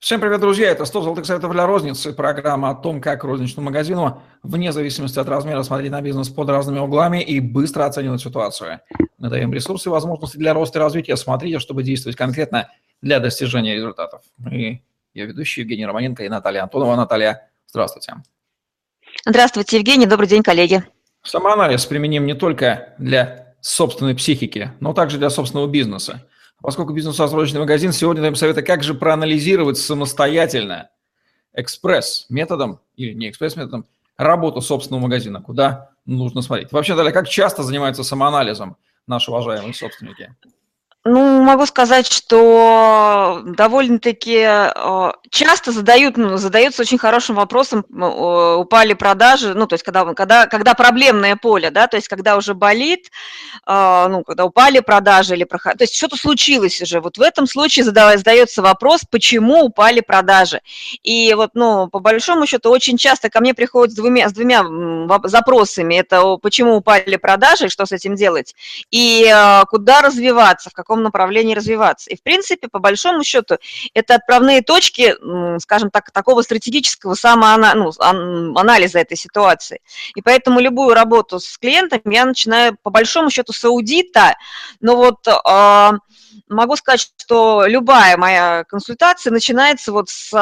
Всем привет, друзья! Это 100 золотых советов для розницы. Программа о том, как розничному магазину, вне зависимости от размера, смотреть на бизнес под разными углами и быстро оценивать ситуацию. Мы даем ресурсы и возможности для роста и развития. Смотрите, чтобы действовать конкретно для достижения результатов. И я ведущий Евгений Романенко и Наталья Антонова. Наталья, здравствуйте. Здравствуйте, Евгений. Добрый день, коллеги. Самоанализ применим не только для собственной психики, но также для собственного бизнеса. Поскольку бизнес-рассрочный магазин, сегодня даем советы, как же проанализировать самостоятельно экспресс-методом или не экспресс-методом работу собственного магазина, куда нужно смотреть. Вообще, Далее, как часто занимаются самоанализом наши уважаемые собственники? Ну, могу сказать, что довольно-таки э, часто задают, ну, задаются очень хорошим вопросом, э, упали продажи, ну, то есть когда, когда, когда проблемное поле, да, то есть когда уже болит, э, ну, когда упали продажи или проход... то есть что-то случилось уже. Вот в этом случае задается вопрос, почему упали продажи. И вот, ну, по большому счету, очень часто ко мне приходят с двумя, с двумя запросами. Это почему упали продажи, что с этим делать, и куда развиваться, в каком каком направлении развиваться. И, в принципе, по большому счету, это отправные точки, скажем так, такого стратегического самоанализа ну, этой ситуации. И поэтому любую работу с клиентом я начинаю, по большому счету, с аудита, но вот э, могу сказать, что любая моя консультация начинается вот с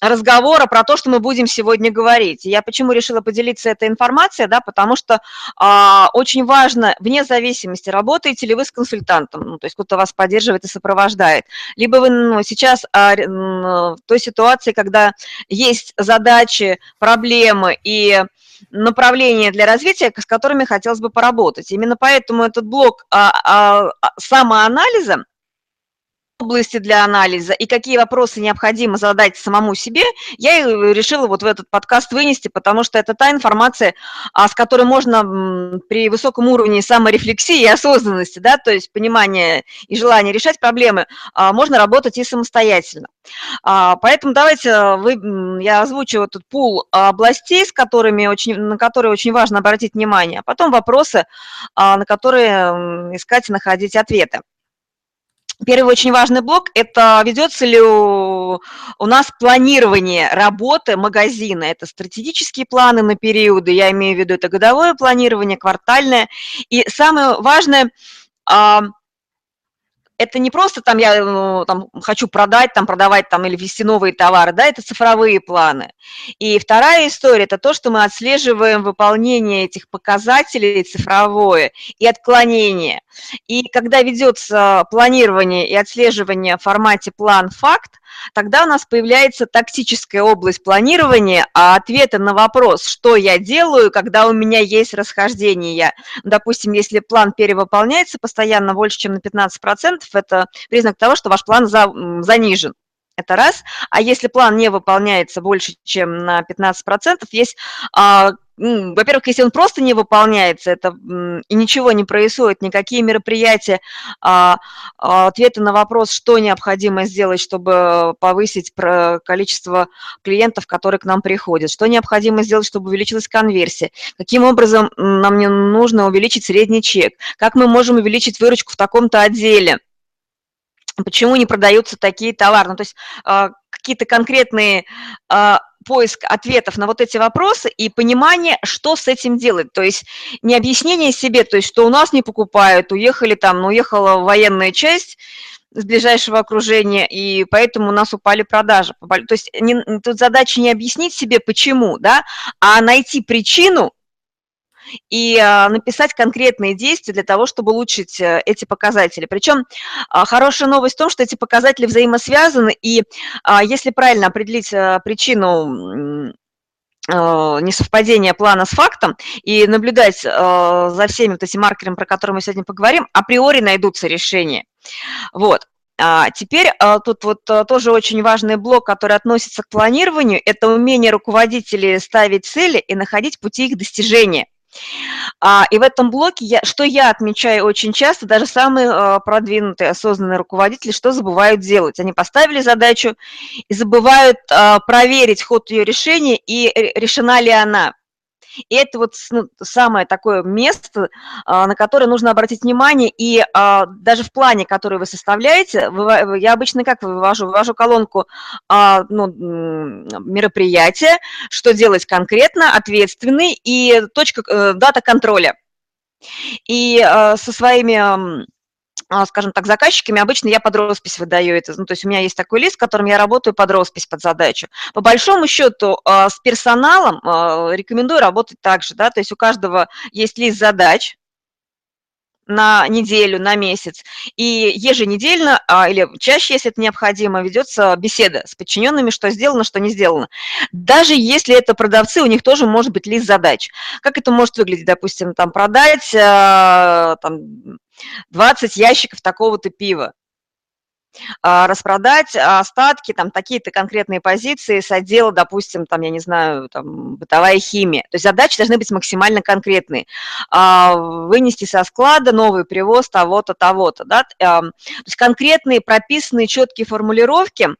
разговора про то, что мы будем сегодня говорить. я почему решила поделиться этой информацией, да, потому что а, очень важно, вне зависимости, работаете ли вы с консультантом, ну, то есть кто-то вас поддерживает и сопровождает, либо вы ну, сейчас а, в той ситуации, когда есть задачи, проблемы и направления для развития, с которыми хотелось бы поработать. Именно поэтому этот блок а, а, а самоанализа области для анализа и какие вопросы необходимо задать самому себе, я решила вот в этот подкаст вынести, потому что это та информация, а, с которой можно при высоком уровне саморефлексии и осознанности, да, то есть понимания и желания решать проблемы, а, можно работать и самостоятельно. А, поэтому давайте вы, я озвучу этот пул областей, с которыми очень, на которые очень важно обратить внимание, а потом вопросы, на которые искать и находить ответы. Первый очень важный блок – это ведется ли у, у нас планирование работы магазина. Это стратегические планы на периоды, я имею в виду это годовое планирование, квартальное. И самое важное а, – это не просто там я ну, там, хочу продать, там, продавать там, или ввести новые товары, да, это цифровые планы. И вторая история – это то, что мы отслеживаем выполнение этих показателей цифровое и отклонение. И когда ведется планирование и отслеживание в формате план-факт, тогда у нас появляется тактическая область планирования, а ответы на вопрос, что я делаю, когда у меня есть расхождение. Допустим, если план перевыполняется постоянно больше, чем на 15%, это признак того, что ваш план за, занижен. Это раз. А если план не выполняется больше, чем на 15%, есть а, во-первых, если он просто не выполняется, это и ничего не происходит, никакие мероприятия, а, а, ответы на вопрос, что необходимо сделать, чтобы повысить количество клиентов, которые к нам приходят, что необходимо сделать, чтобы увеличилась конверсия, каким образом нам не нужно увеличить средний чек, как мы можем увеличить выручку в таком-то отделе, почему не продаются такие товары. Ну, то есть а, какие-то конкретные поиск ответов на вот эти вопросы и понимание, что с этим делать. То есть не объяснение себе, то есть что у нас не покупают, уехали там, ну, уехала военная часть, с ближайшего окружения, и поэтому у нас упали продажи. То есть не, тут задача не объяснить себе, почему, да, а найти причину, и а, написать конкретные действия для того, чтобы улучшить э, эти показатели. Причем а, хорошая новость в том, что эти показатели взаимосвязаны, и а, если правильно определить э, причину несовпадения плана с фактом и наблюдать за всеми вот этими маркерами, про которые мы сегодня поговорим, априори найдутся решения. Вот. А теперь тут вот тоже очень важный блок, который относится к планированию, это умение руководителей ставить цели и находить пути их достижения. А, и в этом блоке, я, что я отмечаю очень часто, даже самые а, продвинутые осознанные руководители, что забывают делать? Они поставили задачу и забывают а, проверить ход ее решения и решена ли она. И это вот ну, самое такое место, а, на которое нужно обратить внимание. И а, даже в плане, который вы составляете, я обычно как вывожу? Вывожу колонку а, ну, мероприятия, что делать конкретно, ответственный и точка, э, дата контроля. И со своими скажем так, заказчиками, обычно я под роспись выдаю это. Ну, то есть у меня есть такой лист, которым я работаю под роспись, под задачу. По большому счету а, с персоналом а, рекомендую работать так же, да, то есть у каждого есть лист задач, на неделю, на месяц. И еженедельно, а, или чаще, если это необходимо, ведется беседа с подчиненными, что сделано, что не сделано. Даже если это продавцы, у них тоже может быть лист задач. Как это может выглядеть, допустим, там продать там, 20 ящиков такого-то пива. А, распродать остатки, там, такие-то конкретные позиции с отдела, допустим, там, я не знаю, там, бытовая химия. То есть задачи должны быть максимально конкретные. А, вынести со склада новый привоз того-то, того-то, да, то есть конкретные, прописанные, четкие формулировки.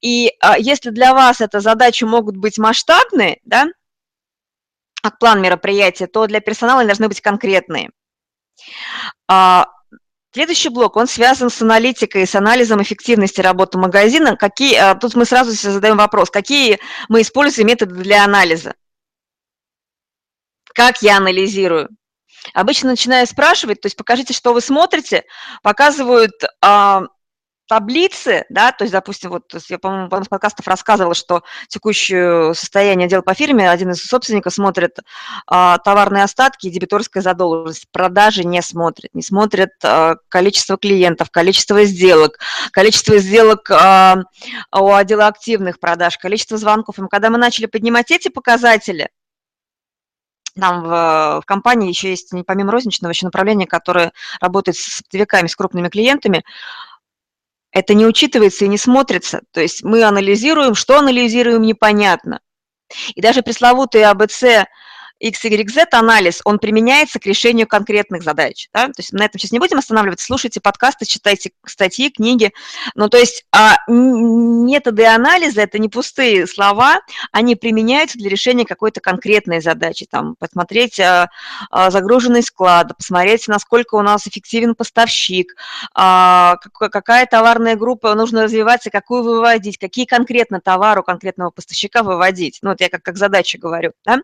И а, если для вас эта задачи могут быть масштабные, да, как план мероприятия, то для персонала они должны быть конкретные. А, следующий блок, он связан с аналитикой, с анализом эффективности работы магазина. Какие, а, тут мы сразу задаем вопрос, какие мы используем методы для анализа? Как я анализирую? Обычно начинаю спрашивать, то есть покажите, что вы смотрите, показывают а, таблицы, да, то есть, допустим, вот я, по-моему, в подкастов рассказывала, что текущее состояние дела по фирме, один из собственников смотрит а, товарные остатки и дебиторская задолженность, продажи не смотрит, не смотрит а, количество клиентов, количество сделок, количество сделок а, у отдела активных продаж, количество звонков. И когда мы начали поднимать эти показатели, там в, в компании еще есть, помимо розничного, еще направление, которое работает с оптовиками, с крупными клиентами, это не учитывается и не смотрится. То есть мы анализируем, что анализируем, непонятно. И даже пресловутый АБЦ XYZ анализ, он применяется к решению конкретных задач. Да? То есть на этом сейчас не будем останавливаться, слушайте подкасты, читайте статьи, книги. Ну, то есть а, методы анализа – это не пустые слова, они применяются для решения какой-то конкретной задачи. Там, посмотреть а, а, загруженный склад, посмотреть, насколько у нас эффективен поставщик, а, какая товарная группа нужно развиваться, какую выводить, какие конкретно товары у конкретного поставщика выводить. Ну, вот я как, как задача говорю. Да?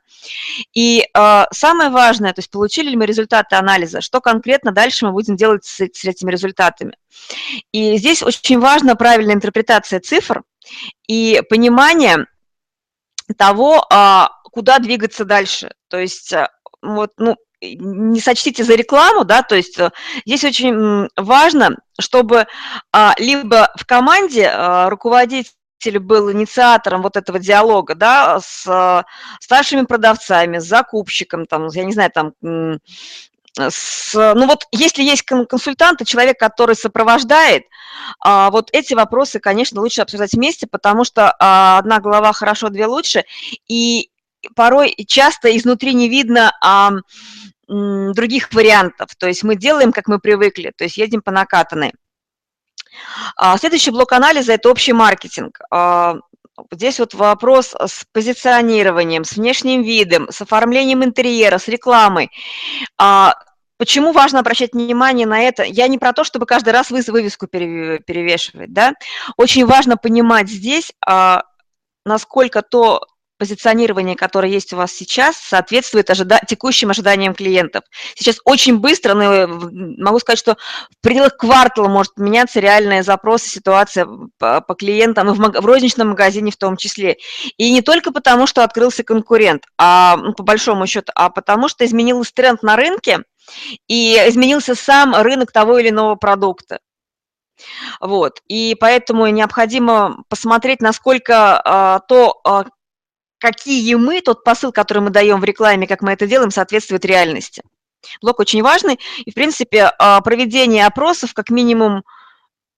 И э, самое важное, то есть получили ли мы результаты анализа, что конкретно дальше мы будем делать с, с этими результатами. И здесь очень важна правильная интерпретация цифр и понимание того, э, куда двигаться дальше. То есть э, вот, ну, не сочтите за рекламу, да, то есть э, здесь очень важно, чтобы а, либо в команде а, руководить был инициатором вот этого диалога, да, с э, старшими продавцами, с закупщиком, там, я не знаю, там, с, ну вот если есть консультант, человек, который сопровождает, а, вот эти вопросы, конечно, лучше обсуждать вместе, потому что а, одна голова хорошо, две лучше, и порой часто изнутри не видно а, других вариантов, то есть мы делаем, как мы привыкли, то есть едем по накатанной. А, следующий блок анализа – это общий маркетинг. А, здесь вот вопрос с позиционированием, с внешним видом, с оформлением интерьера, с рекламой. А, почему важно обращать внимание на это? Я не про то, чтобы каждый раз вывеску перевешивать. Да? Очень важно понимать здесь, насколько то позиционирование, которое есть у вас сейчас, соответствует ожида текущим ожиданиям клиентов. Сейчас очень быстро, но э, могу сказать, что в пределах квартала может меняться реальные запросы, ситуация по, по клиентам, и в, в розничном магазине в том числе. И не только потому, что открылся конкурент, а ну, по большому счету, а потому что изменился тренд на рынке, и изменился сам рынок того или иного продукта. Вот. И поэтому необходимо посмотреть, насколько а, то, а, какие мы, тот посыл, который мы даем в рекламе, как мы это делаем, соответствует реальности. Блок очень важный, и, в принципе, а, проведение опросов, как минимум,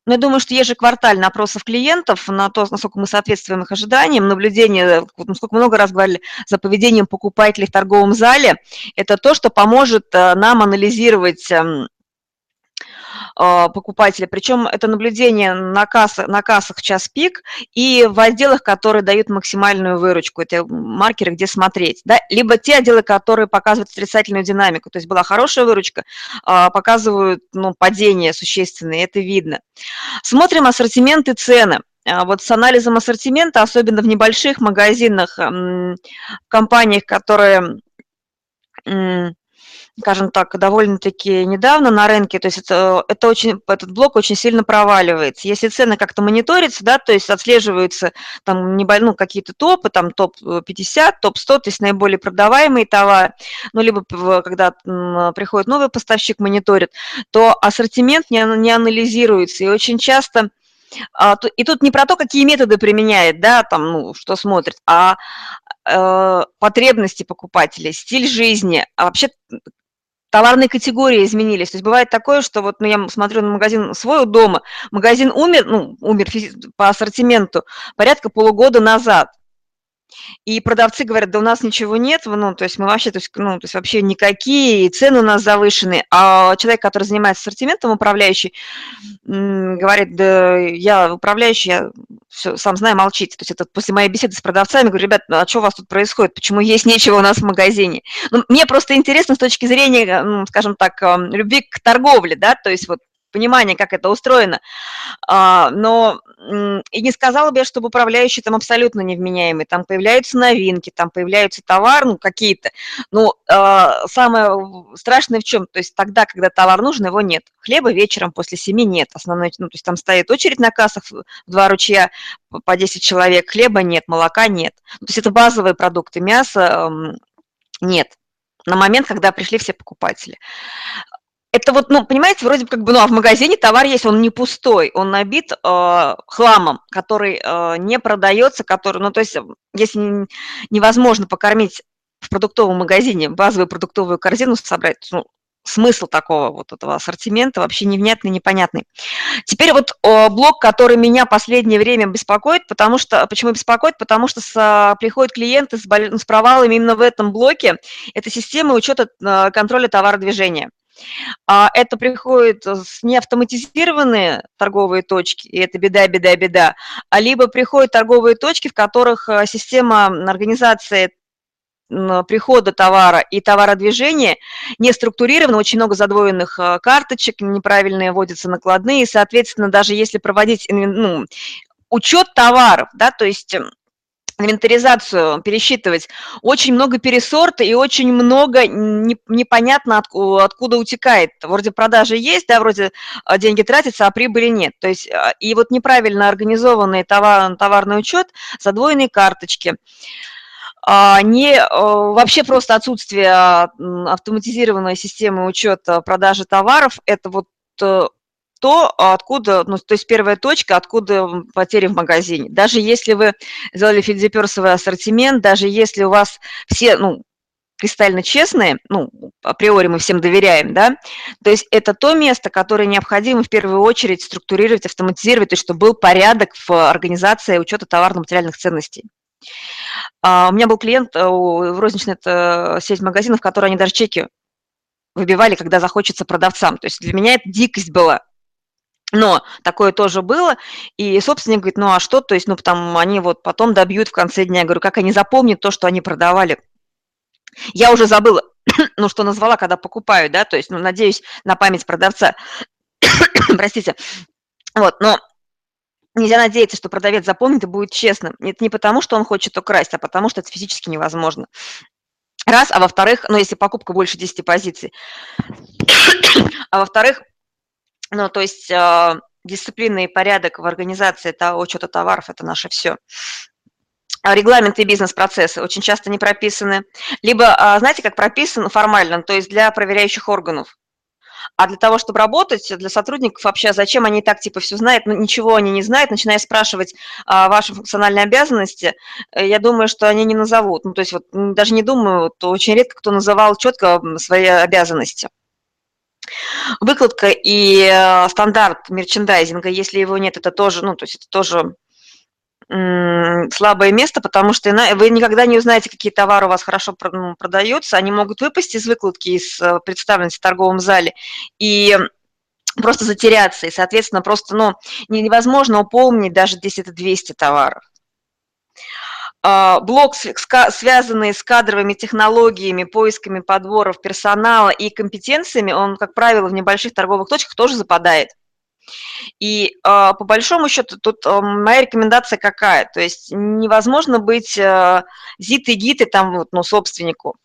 ну, я думаю, что ежеквартально опросов клиентов на то, насколько мы соответствуем их ожиданиям, наблюдение, насколько много раз говорили, за поведением покупателей в торговом зале, это то, что поможет а, нам анализировать эм, покупателя. Причем это наблюдение на, кассах, на кассах в час пик и в отделах, которые дают максимальную выручку. Это маркеры, где смотреть. Да? Либо те отделы, которые показывают отрицательную динамику. То есть была хорошая выручка, а, показывают ну, падение существенное, это видно. Смотрим ассортимент и цены. А вот с анализом ассортимента, особенно в небольших магазинах, компаниях, которые скажем так, довольно-таки недавно на рынке, то есть это, это очень, этот блок очень сильно проваливается. Если цены как-то мониторятся, да, то есть отслеживаются там ну, какие-то топы, там топ-50, топ-100, то есть наиболее продаваемые товары, ну, либо когда приходит новый поставщик, мониторит, то ассортимент не, не анализируется, и очень часто а, и тут не про то, какие методы применяет, да, там, ну, что смотрит, а э, потребности покупателей, стиль жизни, а вообще товарные категории изменились. То есть бывает такое, что вот ну, я смотрю на магазин свой у дома, магазин умер, ну, умер по ассортименту порядка полугода назад. И продавцы говорят, да у нас ничего нет, ну, то есть мы вообще, то есть, ну, то есть вообще никакие, цены у нас завышены. А человек, который занимается ассортиментом, управляющий, говорит, да я управляющий, я все, сам знаю, молчите. То есть это после моей беседы с продавцами, говорю, ребят, а что у вас тут происходит, почему есть нечего у нас в магазине? Ну, мне просто интересно с точки зрения, ну, скажем так, любви к торговле, да, то есть вот понимание, как это устроено. А, но и не сказала бы я, чтобы управляющий там абсолютно невменяемый. Там появляются новинки, там появляются товар, ну, какие-то. Ну, а, самое страшное в чем? То есть тогда, когда товар нужен, его нет. Хлеба вечером после семи нет. Основной, ну, то есть там стоит очередь на кассах два ручья по 10 человек, хлеба нет, молока нет. Ну, то есть это базовые продукты, мяса нет на момент, когда пришли все покупатели это вот, ну, понимаете, вроде как бы, ну, а в магазине товар есть, он не пустой, он набит э, хламом, который э, не продается, который, ну, то есть, если невозможно покормить в продуктовом магазине базовую продуктовую корзину собрать, ну, смысл такого вот этого ассортимента вообще невнятный, непонятный. Теперь вот о, блок, который меня последнее время беспокоит, потому что, почему беспокоит? Потому что с, приходят клиенты с, с провалами именно в этом блоке, это система учета э, контроля товародвижения. А это приходит с неавтоматизированные торговые точки, и это беда, беда, беда, а либо приходят торговые точки, в которых э, система организации прихода товара и товародвижения не структурировано, очень много задвоенных э, карточек, неправильные вводятся накладные, и, соответственно, даже если проводить ну, учет товаров, да, то есть инвентаризацию пересчитывать, очень много пересорта и очень много не, непонятно откуда, откуда утекает. Вроде продажи есть, да, вроде а, деньги тратятся, а прибыли нет. То есть а, и вот неправильно организованный товар, товарный учет, задвоенные карточки, а, не вообще просто отсутствие автоматизированной системы учета продажи товаров, это вот э, то, откуда, ну, то есть первая точка, откуда потери в магазине. Даже если вы сделали фидзиперсовый ассортимент, даже если у вас все, ну, кристально честные, ну, априори мы всем доверяем, да, то есть это то место, которое необходимо в первую очередь структурировать, автоматизировать, то есть чтобы был порядок в организации учета товарно-материальных ценностей. А, у меня был клиент э, в розничной сеть магазинов, которые они даже чеки выбивали, когда захочется продавцам. То есть для меня это дикость была. Но такое тоже было, и собственник говорит, ну а что, то есть, ну там они вот потом добьют в конце дня, я говорю, как они запомнят то, что они продавали. Я уже забыла, ну что назвала, когда покупаю, да, то есть, ну надеюсь на память продавца, простите, вот, но нельзя надеяться, что продавец запомнит и будет честным. Это не потому, что он хочет украсть, а потому, что это физически невозможно. Раз, а во-вторых, ну если покупка больше 10 позиций, а во-вторых, ну, то есть э, дисциплина и порядок в организации того, учета товаров – это наше все. А регламенты и бизнес-процессы очень часто не прописаны. Либо, а, знаете, как прописано формально, то есть для проверяющих органов. А для того, чтобы работать, для сотрудников вообще, зачем они так типа все знают, ну, ничего они не знают, начиная спрашивать а, ваши функциональные обязанности, э, я думаю, что они не назовут. Ну, то есть вот даже не думаю, вот, очень редко кто называл четко свои обязанности. Выкладка и э, стандарт мерчендайзинга, если его нет, это тоже, ну, то есть это тоже слабое место, потому что вы никогда не узнаете, какие товары у вас хорошо ну, продаются. Они могут выпасть из выкладки, из э, представленности в торговом зале. И просто затеряться, и, соответственно, просто, ну, невозможно упомнить, даже если это 200 товаров. А, блок, связанный с кадровыми технологиями, поисками подборов персонала и компетенциями, он, как правило, в небольших торговых точках тоже западает. И а, по большому счету тут а, моя рекомендация какая? То есть невозможно быть зит и гит и там ну, собственнику.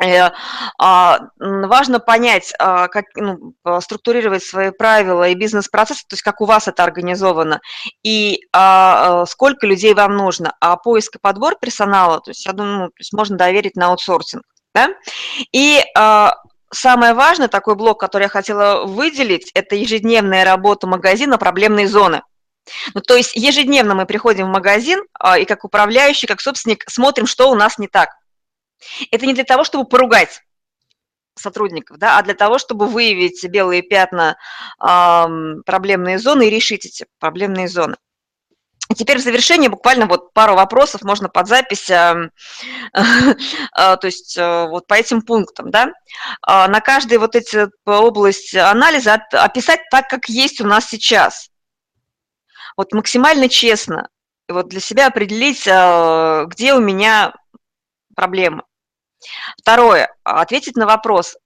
Э, а, важно понять, а, как ну, структурировать свои правила и бизнес-процессы, то есть как у вас это организовано, и а, сколько людей вам нужно. А поиск и подбор персонала, то есть я думаю, ну, то есть можно доверить на аутсорсинг. Да? И самое важное, такой блок, который я хотела выделить, это ежедневная работа магазина проблемные зоны. Ну, то есть ежедневно мы приходим в магазин и как управляющий, как собственник смотрим, что у нас не так. Это не для того, чтобы поругать сотрудников, да, а для того, чтобы выявить белые пятна, э, проблемные зоны и решить эти проблемные зоны. Теперь в завершение буквально вот пару вопросов можно под запись, э, э, то есть э, вот по этим пунктам, да. Э, на каждой вот эти область анализа от, описать так, как есть у нас сейчас. Вот максимально честно, вот для себя определить, э, где у меня проблемы. Второе. Ответить на вопрос,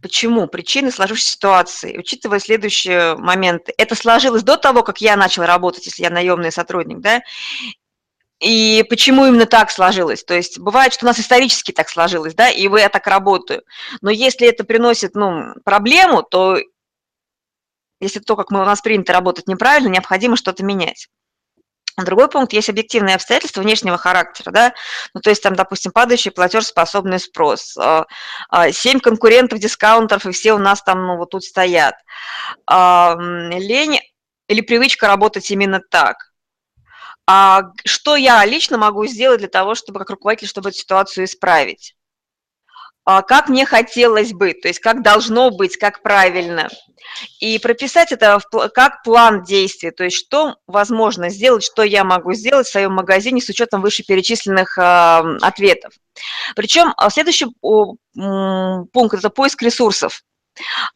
почему, причины сложившейся ситуации, учитывая следующие моменты. Это сложилось до того, как я начал работать, если я наемный сотрудник, да, и почему именно так сложилось? То есть бывает, что у нас исторически так сложилось, да, и я так работаю. Но если это приносит, ну, проблему, то если то, как мы, у нас принято работать неправильно, необходимо что-то менять. Другой пункт, есть объективные обстоятельства внешнего характера, да, ну, то есть там, допустим, падающий платежеспособный спрос, а, а, семь конкурентов, дискаунтеров, и все у нас там, ну, вот тут стоят. А, лень или привычка работать именно так. А что я лично могу сделать для того, чтобы, как руководитель, чтобы эту ситуацию исправить? Как мне хотелось бы, то есть как должно быть, как правильно – и прописать это как план действий, то есть что возможно сделать, что я могу сделать в своем магазине с учетом вышеперечисленных э, ответов. Причем а, следующий пункт – это поиск ресурсов.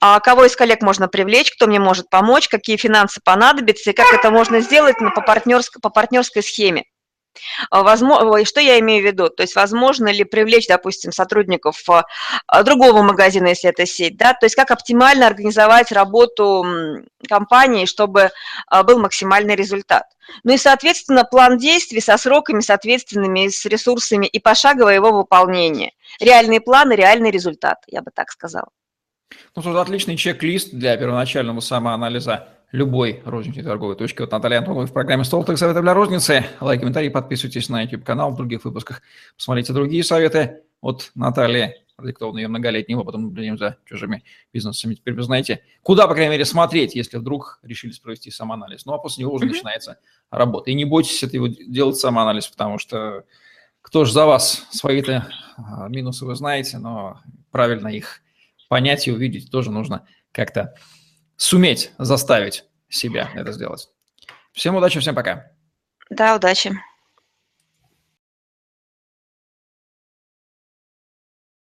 А кого из коллег можно привлечь, кто мне может помочь, какие финансы понадобятся и как это можно сделать по, партнерской, по партнерской схеме. А, возможно, что я имею в виду? То есть возможно ли привлечь, допустим, сотрудников а, другого магазина, если это сеть, да? То есть как оптимально организовать работу компании, чтобы а, был максимальный результат. Ну и, соответственно, план действий со сроками соответственными, с ресурсами и пошаговое его выполнение. Реальные планы, реальный результат, я бы так сказала. Ну, тут отличный чек-лист для первоначального самоанализа любой розничной торговой точки. Вот Наталья Антонова в программе «Стол так советы для розницы». Лайк, комментарий, подписывайтесь на YouTube-канал в других выпусках. Посмотрите другие советы от Натальи, продиктованные ее многолетним опытом наблюдением за чужими бизнесами. Теперь вы знаете, куда, по крайней мере, смотреть, если вдруг решили провести самоанализ. Ну, а после него уже mm-hmm. начинается работа. И не бойтесь это его делать самоанализ, потому что кто же за вас свои-то а, минусы вы знаете, но правильно их понять и увидеть тоже нужно как-то суметь заставить себя это сделать. Всем удачи, всем пока. Да, удачи.